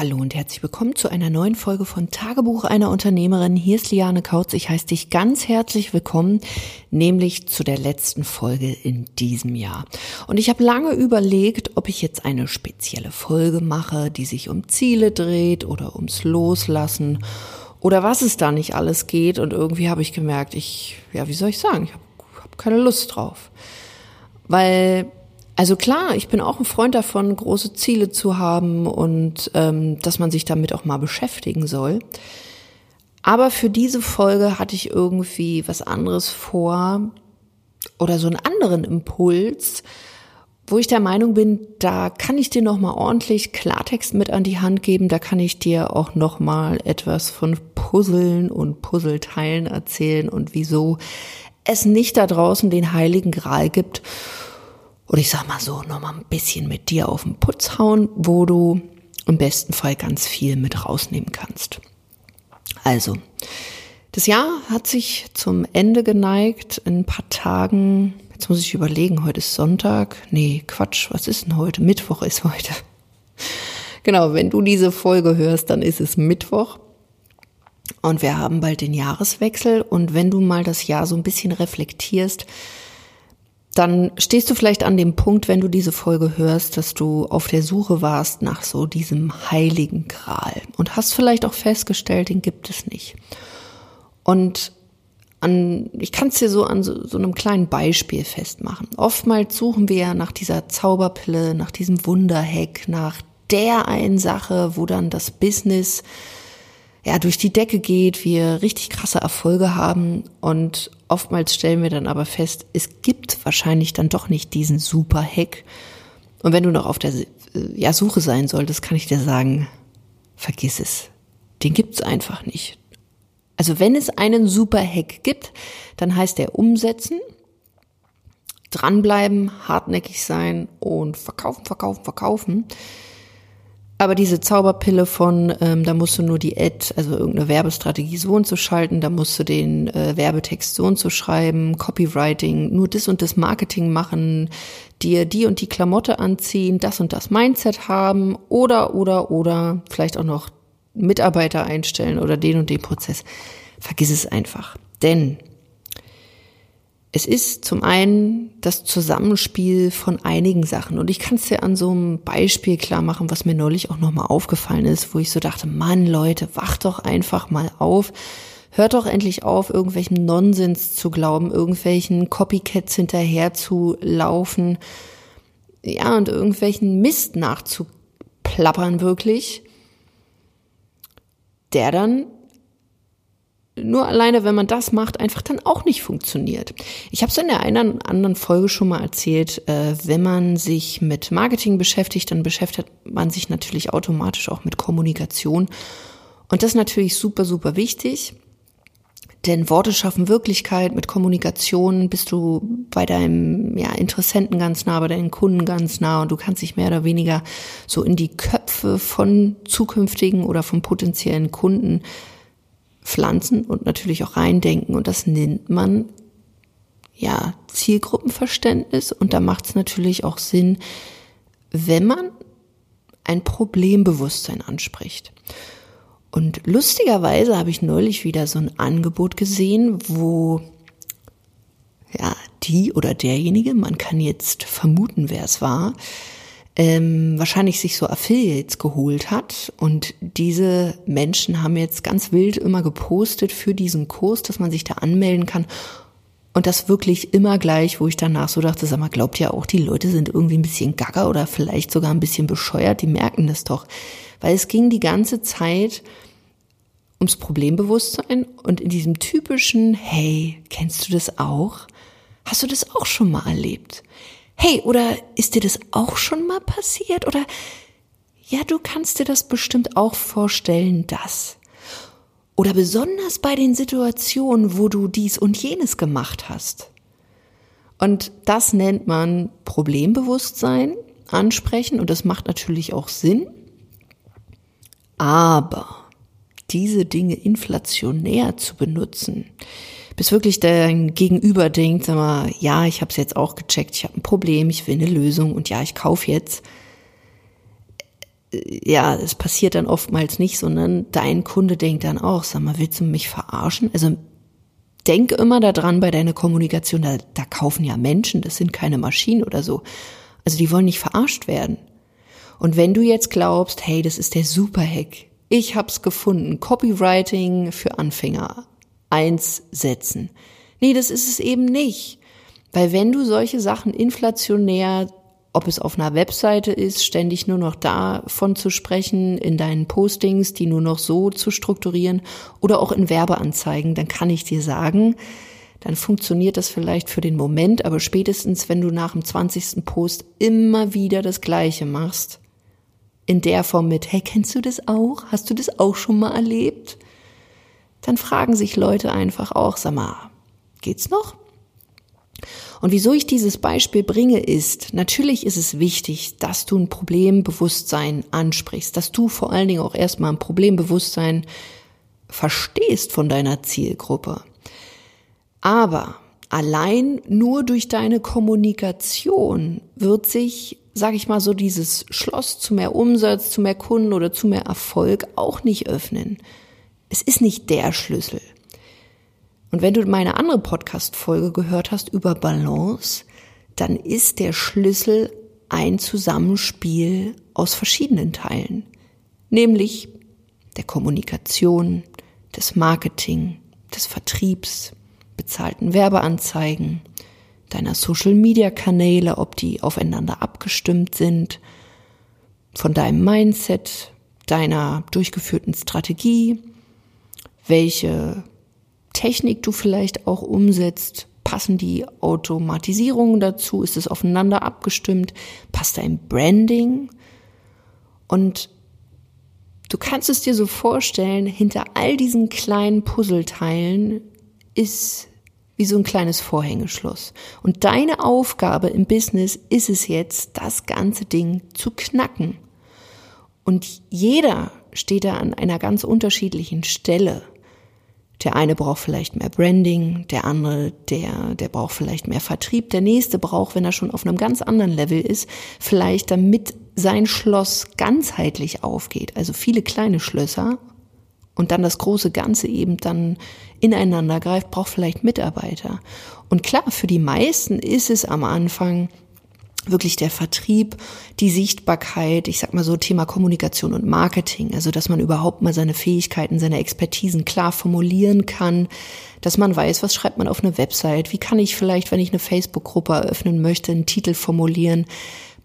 Hallo und herzlich willkommen zu einer neuen Folge von Tagebuch einer Unternehmerin. Hier ist Liane Kautz. Ich heiße dich ganz herzlich willkommen, nämlich zu der letzten Folge in diesem Jahr. Und ich habe lange überlegt, ob ich jetzt eine spezielle Folge mache, die sich um Ziele dreht oder ums Loslassen oder was es da nicht alles geht. Und irgendwie habe ich gemerkt, ich, ja, wie soll ich sagen, ich habe hab keine Lust drauf. Weil also klar, ich bin auch ein Freund davon, große Ziele zu haben und ähm, dass man sich damit auch mal beschäftigen soll. Aber für diese Folge hatte ich irgendwie was anderes vor oder so einen anderen Impuls, wo ich der Meinung bin, da kann ich dir noch mal ordentlich Klartext mit an die Hand geben, da kann ich dir auch noch mal etwas von Puzzeln und Puzzleteilen erzählen und wieso es nicht da draußen den heiligen Gral gibt oder ich sag mal so, nochmal ein bisschen mit dir auf den Putz hauen, wo du im besten Fall ganz viel mit rausnehmen kannst. Also, das Jahr hat sich zum Ende geneigt. In ein paar Tagen, jetzt muss ich überlegen, heute ist Sonntag. Nee, Quatsch, was ist denn heute? Mittwoch ist heute. Genau, wenn du diese Folge hörst, dann ist es Mittwoch. Und wir haben bald den Jahreswechsel. Und wenn du mal das Jahr so ein bisschen reflektierst, dann stehst du vielleicht an dem Punkt, wenn du diese Folge hörst, dass du auf der Suche warst nach so diesem heiligen Gral und hast vielleicht auch festgestellt, den gibt es nicht. Und an, ich kann es dir so an so, so einem kleinen Beispiel festmachen. Oftmals suchen wir ja nach dieser Zauberpille, nach diesem Wunderheck, nach der einen Sache, wo dann das Business ja durch die Decke geht, wir richtig krasse Erfolge haben und Oftmals stellen wir dann aber fest, es gibt wahrscheinlich dann doch nicht diesen super Hack. Und wenn du noch auf der ja, Suche sein solltest, kann ich dir sagen, vergiss es. Den gibt's einfach nicht. Also wenn es einen super Hack gibt, dann heißt der umsetzen, dranbleiben, hartnäckig sein und verkaufen, verkaufen, verkaufen. Aber diese Zauberpille von, ähm, da musst du nur die Ad, also irgendeine Werbestrategie so und so schalten, da musst du den äh, Werbetext so und so schreiben, Copywriting, nur das und das Marketing machen, dir die und die Klamotte anziehen, das und das Mindset haben oder, oder, oder vielleicht auch noch Mitarbeiter einstellen oder den und den Prozess. Vergiss es einfach. Denn es ist zum einen das Zusammenspiel von einigen Sachen. Und ich kann es dir an so einem Beispiel klar machen, was mir neulich auch nochmal aufgefallen ist, wo ich so dachte, Mann, Leute, wacht doch einfach mal auf. Hört doch endlich auf, irgendwelchen Nonsens zu glauben, irgendwelchen Copycats hinterher zu laufen. Ja, und irgendwelchen Mist nachzuplappern wirklich. Der dann nur alleine, wenn man das macht, einfach dann auch nicht funktioniert. Ich habe es in der einen anderen Folge schon mal erzählt, äh, wenn man sich mit Marketing beschäftigt, dann beschäftigt man sich natürlich automatisch auch mit Kommunikation. Und das ist natürlich super, super wichtig. Denn Worte schaffen Wirklichkeit. Mit Kommunikation bist du bei deinem ja, Interessenten ganz nah, bei deinen Kunden ganz nah und du kannst dich mehr oder weniger so in die Köpfe von zukünftigen oder von potenziellen Kunden pflanzen und natürlich auch reindenken. Und das nennt man ja Zielgruppenverständnis. Und da macht es natürlich auch Sinn, wenn man ein Problembewusstsein anspricht. Und lustigerweise habe ich neulich wieder so ein Angebot gesehen, wo ja die oder derjenige, man kann jetzt vermuten, wer es war, ähm, wahrscheinlich sich so Affiliates geholt hat. Und diese Menschen haben jetzt ganz wild immer gepostet für diesen Kurs, dass man sich da anmelden kann. Und das wirklich immer gleich, wo ich danach so dachte, sag mal, glaubt ja auch, die Leute sind irgendwie ein bisschen gaga oder vielleicht sogar ein bisschen bescheuert, die merken das doch. Weil es ging die ganze Zeit ums Problembewusstsein und in diesem typischen, hey, kennst du das auch? Hast du das auch schon mal erlebt? Hey, oder ist dir das auch schon mal passiert? Oder ja, du kannst dir das bestimmt auch vorstellen, dass. Oder besonders bei den Situationen, wo du dies und jenes gemacht hast. Und das nennt man Problembewusstsein, ansprechen und das macht natürlich auch Sinn. Aber diese Dinge inflationär zu benutzen, bis wirklich dein Gegenüber denkt, sag mal, ja, ich habe es jetzt auch gecheckt, ich habe ein Problem, ich will eine Lösung und ja, ich kaufe jetzt. äh, ja, es passiert dann oftmals nicht, sondern dein Kunde denkt dann auch, sag mal, willst du mich verarschen? Also denk immer daran bei deiner Kommunikation, da, da kaufen ja Menschen, das sind keine Maschinen oder so. Also die wollen nicht verarscht werden. Und wenn du jetzt glaubst, hey, das ist der Superhack, ich hab's gefunden, Copywriting für Anfänger, eins setzen. Nee, das ist es eben nicht. Weil wenn du solche Sachen inflationär ob es auf einer Webseite ist, ständig nur noch davon zu sprechen, in deinen Postings, die nur noch so zu strukturieren oder auch in Werbeanzeigen, dann kann ich dir sagen, dann funktioniert das vielleicht für den Moment, aber spätestens, wenn du nach dem 20. Post immer wieder das Gleiche machst, in der Form mit, hey, kennst du das auch? Hast du das auch schon mal erlebt? Dann fragen sich Leute einfach auch, sag mal, geht's noch? Und wieso ich dieses Beispiel bringe, ist, natürlich ist es wichtig, dass du ein Problembewusstsein ansprichst, dass du vor allen Dingen auch erstmal ein Problembewusstsein verstehst von deiner Zielgruppe. Aber allein nur durch deine Kommunikation wird sich, sage ich mal so, dieses Schloss zu mehr Umsatz, zu mehr Kunden oder zu mehr Erfolg auch nicht öffnen. Es ist nicht der Schlüssel. Und wenn du meine andere Podcast-Folge gehört hast über Balance, dann ist der Schlüssel ein Zusammenspiel aus verschiedenen Teilen, nämlich der Kommunikation, des Marketing, des Vertriebs, bezahlten Werbeanzeigen, deiner Social-Media-Kanäle, ob die aufeinander abgestimmt sind, von deinem Mindset, deiner durchgeführten Strategie, welche Technik du vielleicht auch umsetzt. Passen die Automatisierungen dazu? Ist es aufeinander abgestimmt? Passt dein Branding? Und du kannst es dir so vorstellen, hinter all diesen kleinen Puzzleteilen ist wie so ein kleines Vorhängeschloss. Und deine Aufgabe im Business ist es jetzt, das ganze Ding zu knacken. Und jeder steht da an einer ganz unterschiedlichen Stelle. Der eine braucht vielleicht mehr Branding, der andere, der, der braucht vielleicht mehr Vertrieb, der nächste braucht, wenn er schon auf einem ganz anderen Level ist, vielleicht damit sein Schloss ganzheitlich aufgeht, also viele kleine Schlösser und dann das große Ganze eben dann ineinander greift, braucht vielleicht Mitarbeiter. Und klar, für die meisten ist es am Anfang wirklich der Vertrieb, die Sichtbarkeit, ich sag mal so Thema Kommunikation und Marketing, also dass man überhaupt mal seine Fähigkeiten, seine Expertisen klar formulieren kann, dass man weiß, was schreibt man auf eine Website, wie kann ich vielleicht, wenn ich eine Facebook-Gruppe eröffnen möchte, einen Titel formulieren,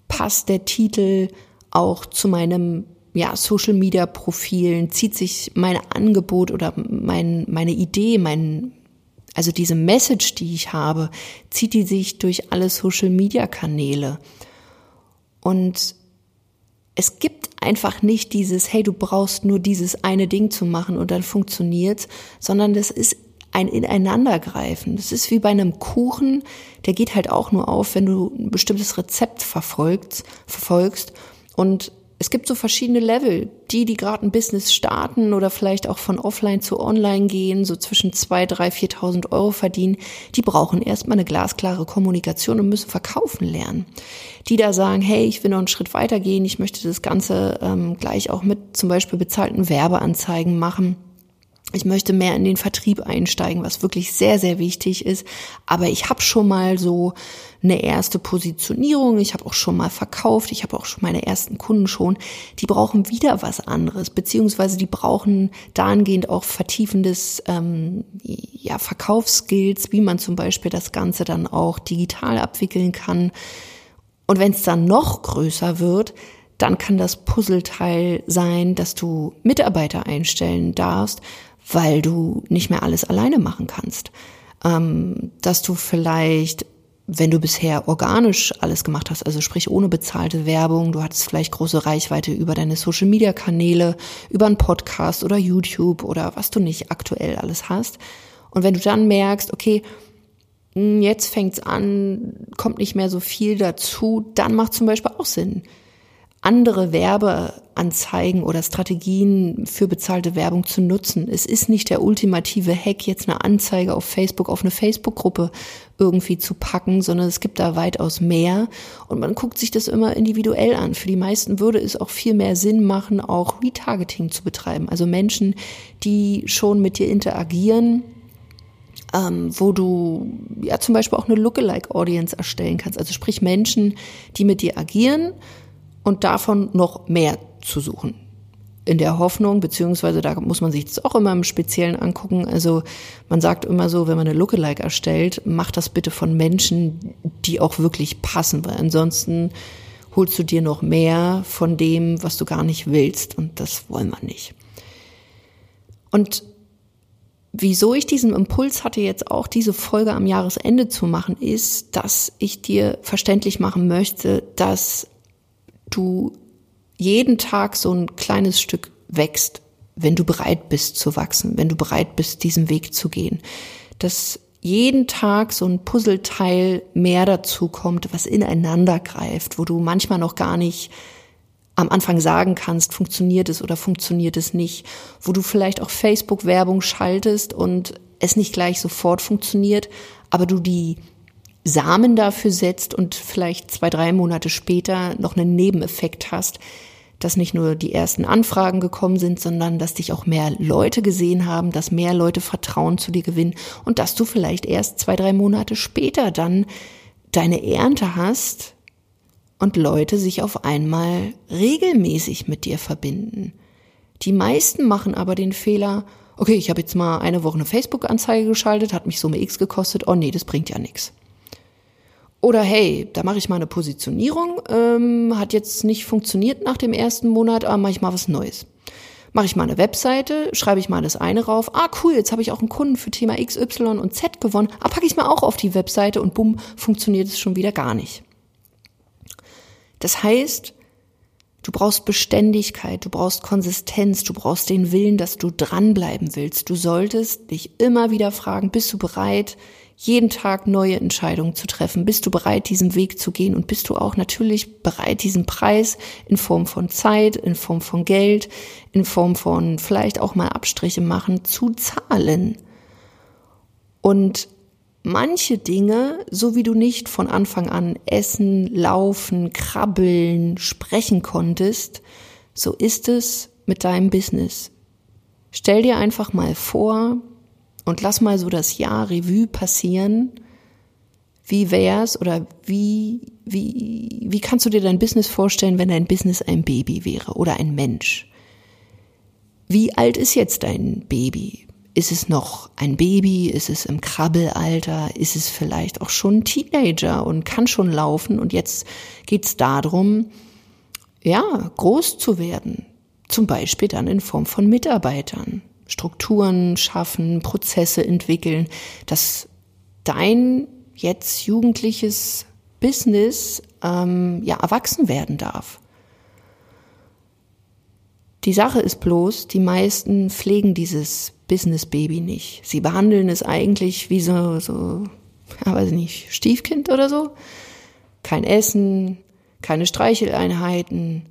passt der Titel auch zu meinem ja, Social Media Profilen, zieht sich mein Angebot oder mein, meine Idee, mein, also diese Message, die ich habe, zieht die sich durch alle Social-Media-Kanäle. Und es gibt einfach nicht dieses, hey, du brauchst nur dieses eine Ding zu machen und dann funktioniert's, sondern das ist ein Ineinandergreifen. Das ist wie bei einem Kuchen, der geht halt auch nur auf, wenn du ein bestimmtes Rezept verfolgst, verfolgst und es gibt so verschiedene Level. Die, die gerade ein Business starten oder vielleicht auch von offline zu online gehen, so zwischen zwei, drei, viertausend Euro verdienen, die brauchen erstmal eine glasklare Kommunikation und müssen verkaufen lernen. Die da sagen, hey, ich will noch einen Schritt weiter gehen, ich möchte das Ganze ähm, gleich auch mit zum Beispiel bezahlten Werbeanzeigen machen ich möchte mehr in den Vertrieb einsteigen, was wirklich sehr, sehr wichtig ist. Aber ich habe schon mal so eine erste Positionierung, ich habe auch schon mal verkauft, ich habe auch schon meine ersten Kunden schon. Die brauchen wieder was anderes, beziehungsweise die brauchen dahingehend auch vertiefendes ähm, ja, Verkaufsskills, wie man zum Beispiel das Ganze dann auch digital abwickeln kann. Und wenn es dann noch größer wird, dann kann das Puzzleteil sein, dass du Mitarbeiter einstellen darfst, weil du nicht mehr alles alleine machen kannst. Ähm, dass du vielleicht, wenn du bisher organisch alles gemacht hast, also sprich ohne bezahlte Werbung, du hattest vielleicht große Reichweite über deine Social-Media-Kanäle, über einen Podcast oder YouTube oder was du nicht aktuell alles hast. Und wenn du dann merkst, okay, hm, jetzt fängt's an, kommt nicht mehr so viel dazu, dann macht zum Beispiel auch Sinn, andere Werbeanzeigen oder Strategien für bezahlte Werbung zu nutzen. Es ist nicht der ultimative Hack, jetzt eine Anzeige auf Facebook, auf eine Facebook-Gruppe irgendwie zu packen, sondern es gibt da weitaus mehr und man guckt sich das immer individuell an. Für die meisten würde es auch viel mehr Sinn machen, auch Retargeting zu betreiben. Also Menschen, die schon mit dir interagieren, ähm, wo du ja zum Beispiel auch eine Lookalike-Audience erstellen kannst. Also sprich Menschen, die mit dir agieren und davon noch mehr zu suchen. In der Hoffnung, beziehungsweise da muss man sich das auch immer im Speziellen angucken. Also man sagt immer so, wenn man eine Lookalike erstellt, macht das bitte von Menschen, die auch wirklich passen, weil ansonsten holst du dir noch mehr von dem, was du gar nicht willst und das wollen wir nicht. Und wieso ich diesen Impuls hatte, jetzt auch diese Folge am Jahresende zu machen, ist, dass ich dir verständlich machen möchte, dass du jeden Tag so ein kleines Stück wächst, wenn du bereit bist zu wachsen, wenn du bereit bist, diesen Weg zu gehen. Dass jeden Tag so ein Puzzleteil mehr dazu kommt, was ineinander greift, wo du manchmal noch gar nicht am Anfang sagen kannst, funktioniert es oder funktioniert es nicht, wo du vielleicht auch Facebook-Werbung schaltest und es nicht gleich sofort funktioniert, aber du die Samen dafür setzt und vielleicht zwei, drei Monate später noch einen Nebeneffekt hast, dass nicht nur die ersten Anfragen gekommen sind, sondern dass dich auch mehr Leute gesehen haben, dass mehr Leute Vertrauen zu dir gewinnen und dass du vielleicht erst zwei, drei Monate später dann deine Ernte hast und Leute sich auf einmal regelmäßig mit dir verbinden. Die meisten machen aber den Fehler, okay, ich habe jetzt mal eine Woche eine Facebook-Anzeige geschaltet, hat mich Summe X gekostet, oh nee, das bringt ja nichts. Oder hey, da mache ich mal eine Positionierung, ähm, hat jetzt nicht funktioniert nach dem ersten Monat, aber mache ich mal was Neues. Mache ich mal eine Webseite, schreibe ich mal das eine rauf. Ah, cool, jetzt habe ich auch einen Kunden für Thema X, Y und Z gewonnen. Ah, packe ich mal auch auf die Webseite und bumm, funktioniert es schon wieder gar nicht. Das heißt, du brauchst Beständigkeit, du brauchst Konsistenz, du brauchst den Willen, dass du dranbleiben willst. Du solltest dich immer wieder fragen, bist du bereit, jeden Tag neue Entscheidungen zu treffen? Bist du bereit, diesen Weg zu gehen? Und bist du auch natürlich bereit, diesen Preis in Form von Zeit, in Form von Geld, in Form von vielleicht auch mal Abstriche machen, zu zahlen? Und manche Dinge, so wie du nicht von Anfang an essen, laufen, krabbeln, sprechen konntest, so ist es mit deinem Business. Stell dir einfach mal vor, und lass mal so das Jahr Revue passieren. Wie wär's oder wie, wie, wie kannst du dir dein Business vorstellen, wenn dein Business ein Baby wäre oder ein Mensch? Wie alt ist jetzt dein Baby? Ist es noch ein Baby? Ist es im Krabbelalter? Ist es vielleicht auch schon Teenager und kann schon laufen? Und jetzt geht's darum, ja, groß zu werden. Zum Beispiel dann in Form von Mitarbeitern. Strukturen schaffen, Prozesse entwickeln, dass dein jetzt jugendliches Business ähm, ja erwachsen werden darf. Die Sache ist bloß, die meisten pflegen dieses Business Baby nicht. Sie behandeln es eigentlich wie so, so, ja, weiß nicht, Stiefkind oder so. Kein Essen, keine Streicheleinheiten,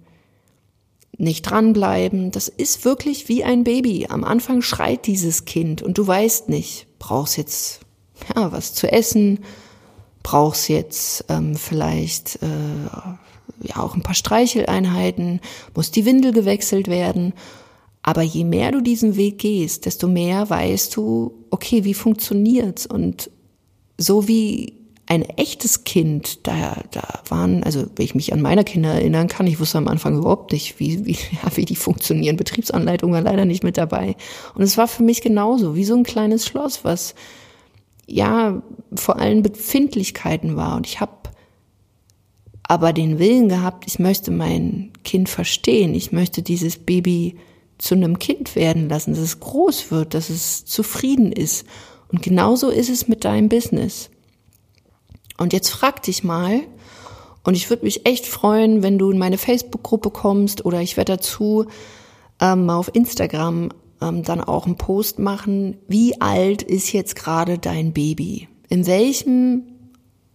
nicht dranbleiben. Das ist wirklich wie ein Baby. Am Anfang schreit dieses Kind und du weißt nicht, brauchst jetzt ja, was zu essen, brauchst jetzt ähm, vielleicht äh, ja auch ein paar Streicheleinheiten, muss die Windel gewechselt werden. Aber je mehr du diesen Weg gehst, desto mehr weißt du, okay, wie funktioniert's? Und so wie ein echtes Kind, da, da waren, also wenn ich mich an meine Kinder erinnern kann, ich wusste am Anfang überhaupt nicht, wie, wie, ja, wie die funktionieren. Betriebsanleitung war leider nicht mit dabei. Und es war für mich genauso, wie so ein kleines Schloss, was ja vor allen Befindlichkeiten war. Und ich habe aber den Willen gehabt, ich möchte mein Kind verstehen, ich möchte dieses Baby zu einem Kind werden lassen, dass es groß wird, dass es zufrieden ist. Und genauso ist es mit deinem Business. Und jetzt frag dich mal, und ich würde mich echt freuen, wenn du in meine Facebook-Gruppe kommst oder ich werde dazu ähm, auf Instagram ähm, dann auch einen Post machen. Wie alt ist jetzt gerade dein Baby? In welchem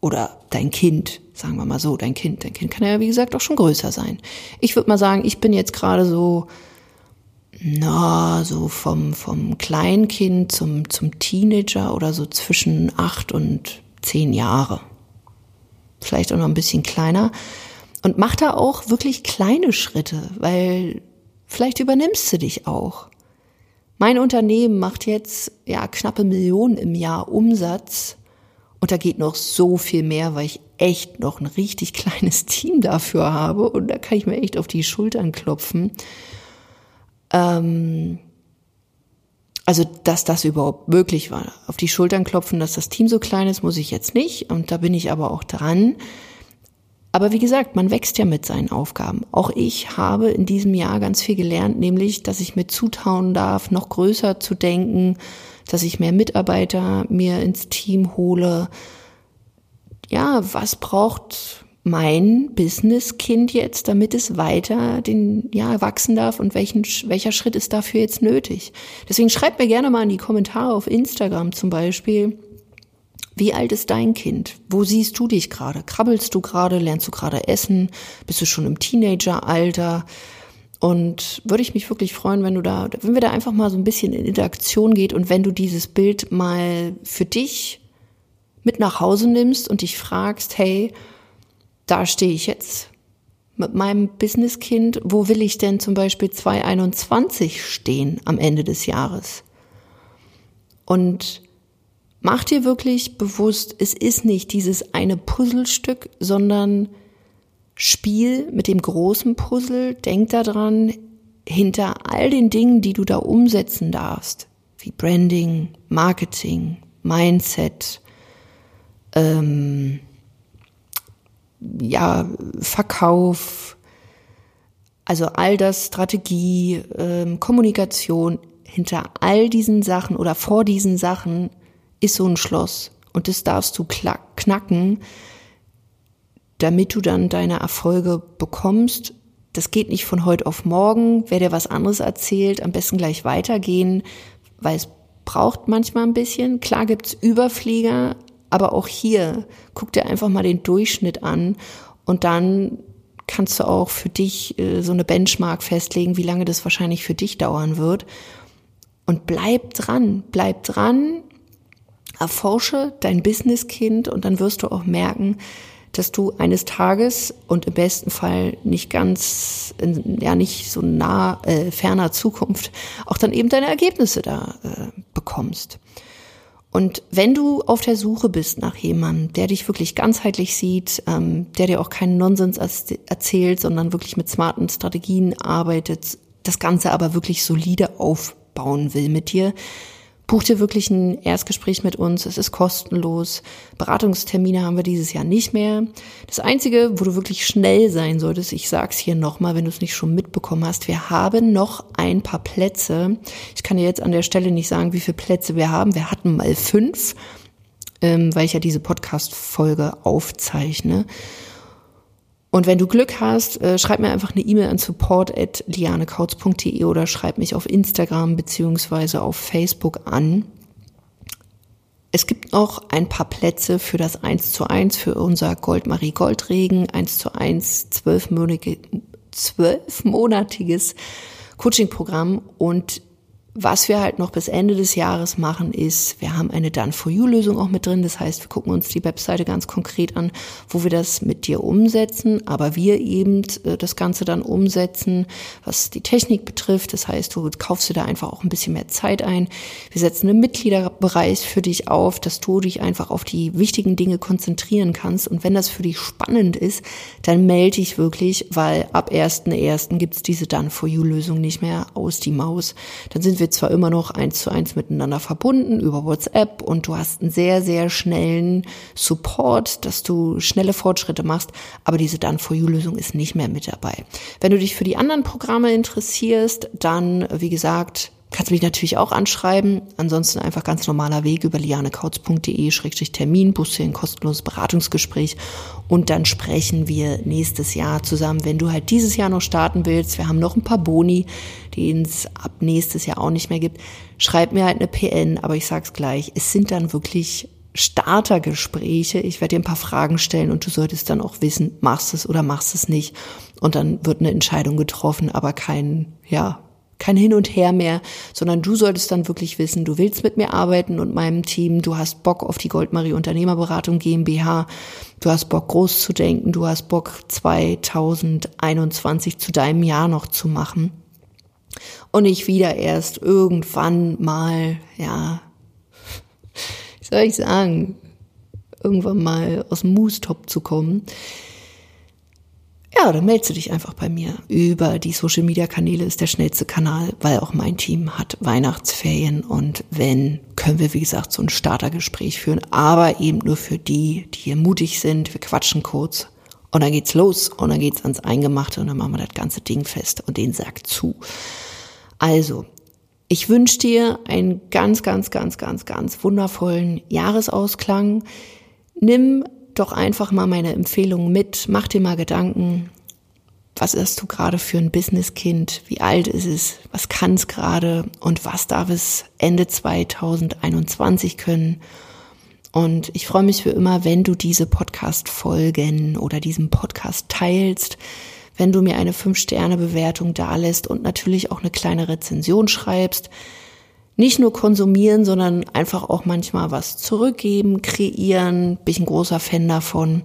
Oder dein Kind, sagen wir mal so, dein Kind. Dein Kind kann ja, wie gesagt, auch schon größer sein. Ich würde mal sagen, ich bin jetzt gerade so, na, so vom, vom Kleinkind zum, zum Teenager oder so zwischen acht und zehn Jahre. Vielleicht auch noch ein bisschen kleiner. Und mach da auch wirklich kleine Schritte, weil vielleicht übernimmst du dich auch. Mein Unternehmen macht jetzt ja knappe Millionen im Jahr Umsatz und da geht noch so viel mehr, weil ich echt noch ein richtig kleines Team dafür habe und da kann ich mir echt auf die Schultern klopfen. Ähm, also, dass das überhaupt möglich war. Auf die Schultern klopfen, dass das Team so klein ist, muss ich jetzt nicht und da bin ich aber auch dran. Aber wie gesagt, man wächst ja mit seinen Aufgaben. Auch ich habe in diesem Jahr ganz viel gelernt, nämlich, dass ich mir zutauen darf, noch größer zu denken, dass ich mehr Mitarbeiter mir ins Team hole. Ja, was braucht mein Business-Kind jetzt, damit es weiter den, ja, wachsen darf und welchen, welcher Schritt ist dafür jetzt nötig? Deswegen schreibt mir gerne mal in die Kommentare auf Instagram zum Beispiel, wie alt ist dein Kind? Wo siehst du dich gerade? Krabbelst du gerade? Lernst du gerade essen? Bist du schon im Teenageralter? Und würde ich mich wirklich freuen, wenn du da, wenn wir da einfach mal so ein bisschen in Interaktion geht und wenn du dieses Bild mal für dich mit nach Hause nimmst und dich fragst, hey, da stehe ich jetzt mit meinem Businesskind, wo will ich denn zum Beispiel 2021 stehen am Ende des Jahres? Und Mach dir wirklich bewusst, es ist nicht dieses eine Puzzlestück, sondern Spiel mit dem großen Puzzle. Denk daran, hinter all den Dingen, die du da umsetzen darfst, wie Branding, Marketing, Mindset, ähm, ja, Verkauf, also all das, Strategie, ähm, Kommunikation, hinter all diesen Sachen oder vor diesen Sachen ist so ein Schloss und das darfst du knacken, damit du dann deine Erfolge bekommst. Das geht nicht von heute auf morgen. Wer dir was anderes erzählt, am besten gleich weitergehen, weil es braucht manchmal ein bisschen. Klar gibt's Überflieger, aber auch hier guck dir einfach mal den Durchschnitt an und dann kannst du auch für dich äh, so eine Benchmark festlegen, wie lange das wahrscheinlich für dich dauern wird. Und bleib dran, bleib dran, erforsche dein Businesskind und dann wirst du auch merken, dass du eines Tages und im besten Fall nicht ganz, ja nicht so nah, äh, ferner Zukunft auch dann eben deine Ergebnisse da äh, bekommst. Und wenn du auf der Suche bist nach jemandem, der dich wirklich ganzheitlich sieht, ähm, der dir auch keinen Nonsens erzählt, sondern wirklich mit smarten Strategien arbeitet, das Ganze aber wirklich solide aufbauen will mit dir, Buch dir wirklich ein Erstgespräch mit uns. Es ist kostenlos. Beratungstermine haben wir dieses Jahr nicht mehr. Das Einzige, wo du wirklich schnell sein solltest, ich sag's hier nochmal, wenn du es nicht schon mitbekommen hast, wir haben noch ein paar Plätze. Ich kann dir jetzt an der Stelle nicht sagen, wie viele Plätze wir haben. Wir hatten mal fünf, ähm, weil ich ja diese Podcast-Folge aufzeichne. Und wenn du Glück hast, äh, schreib mir einfach eine E-Mail an support.lianekautz.de oder schreib mich auf Instagram beziehungsweise auf Facebook an. Es gibt noch ein paar Plätze für das 1 zu 1 für unser Goldmarie Goldregen 1 zu 1 zwölfmonatiges Coaching-Programm und was wir halt noch bis Ende des Jahres machen, ist, wir haben eine Done-for-You-Lösung auch mit drin. Das heißt, wir gucken uns die Webseite ganz konkret an, wo wir das mit dir umsetzen, aber wir eben äh, das Ganze dann umsetzen, was die Technik betrifft. Das heißt, du kaufst dir da einfach auch ein bisschen mehr Zeit ein. Wir setzen einen Mitgliederbereich für dich auf, dass du dich einfach auf die wichtigen Dinge konzentrieren kannst. Und wenn das für dich spannend ist, dann melde dich wirklich, weil ab 1.1. gibt es diese Done-for-You-Lösung nicht mehr aus die Maus. Dann sind wir zwar immer noch eins zu eins miteinander verbunden über WhatsApp und du hast einen sehr, sehr schnellen Support, dass du schnelle Fortschritte machst, aber diese Done-for-You-Lösung ist nicht mehr mit dabei. Wenn du dich für die anderen Programme interessierst, dann, wie gesagt, Kannst mich natürlich auch anschreiben. Ansonsten einfach ganz normaler Weg über lianekautz.de-termin, buchst ein kostenloses Beratungsgespräch und dann sprechen wir nächstes Jahr zusammen. Wenn du halt dieses Jahr noch starten willst, wir haben noch ein paar Boni, die es ab nächstes Jahr auch nicht mehr gibt, schreib mir halt eine PN, aber ich sag's gleich, es sind dann wirklich Startergespräche. Ich werde dir ein paar Fragen stellen und du solltest dann auch wissen, machst es oder machst es nicht. Und dann wird eine Entscheidung getroffen, aber kein, ja, kein Hin und Her mehr, sondern du solltest dann wirklich wissen, du willst mit mir arbeiten und meinem Team, du hast Bock auf die Goldmarie Unternehmerberatung GmbH, du hast Bock groß zu denken, du hast Bock 2021 zu deinem Jahr noch zu machen. Und nicht wieder erst irgendwann mal, ja, wie soll ich sagen, irgendwann mal aus dem Moostop zu kommen. Ja, dann meldest du dich einfach bei mir. Über die Social Media Kanäle ist der schnellste Kanal, weil auch mein Team hat Weihnachtsferien und wenn, können wir wie gesagt so ein Startergespräch führen, aber eben nur für die, die hier mutig sind. Wir quatschen kurz und dann geht's los und dann geht's ans Eingemachte und dann machen wir das ganze Ding fest und den Sack zu. Also, ich wünsche dir einen ganz, ganz, ganz, ganz, ganz wundervollen Jahresausklang. Nimm doch einfach mal meine Empfehlungen mit. Mach dir mal Gedanken. Was hast du gerade für ein Businesskind? Wie alt ist es? Was kann es gerade? Und was darf es Ende 2021 können? Und ich freue mich für immer, wenn du diese Podcast-Folgen oder diesen Podcast teilst, wenn du mir eine 5-Sterne-Bewertung dalässt und natürlich auch eine kleine Rezension schreibst nicht nur konsumieren, sondern einfach auch manchmal was zurückgeben, kreieren. Bin ich ein großer Fan davon.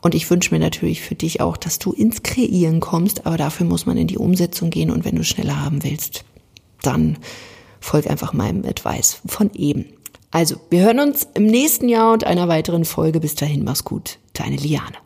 Und ich wünsche mir natürlich für dich auch, dass du ins Kreieren kommst, aber dafür muss man in die Umsetzung gehen und wenn du schneller haben willst, dann folg einfach meinem Advice von eben. Also, wir hören uns im nächsten Jahr und einer weiteren Folge. Bis dahin, mach's gut. Deine Liane.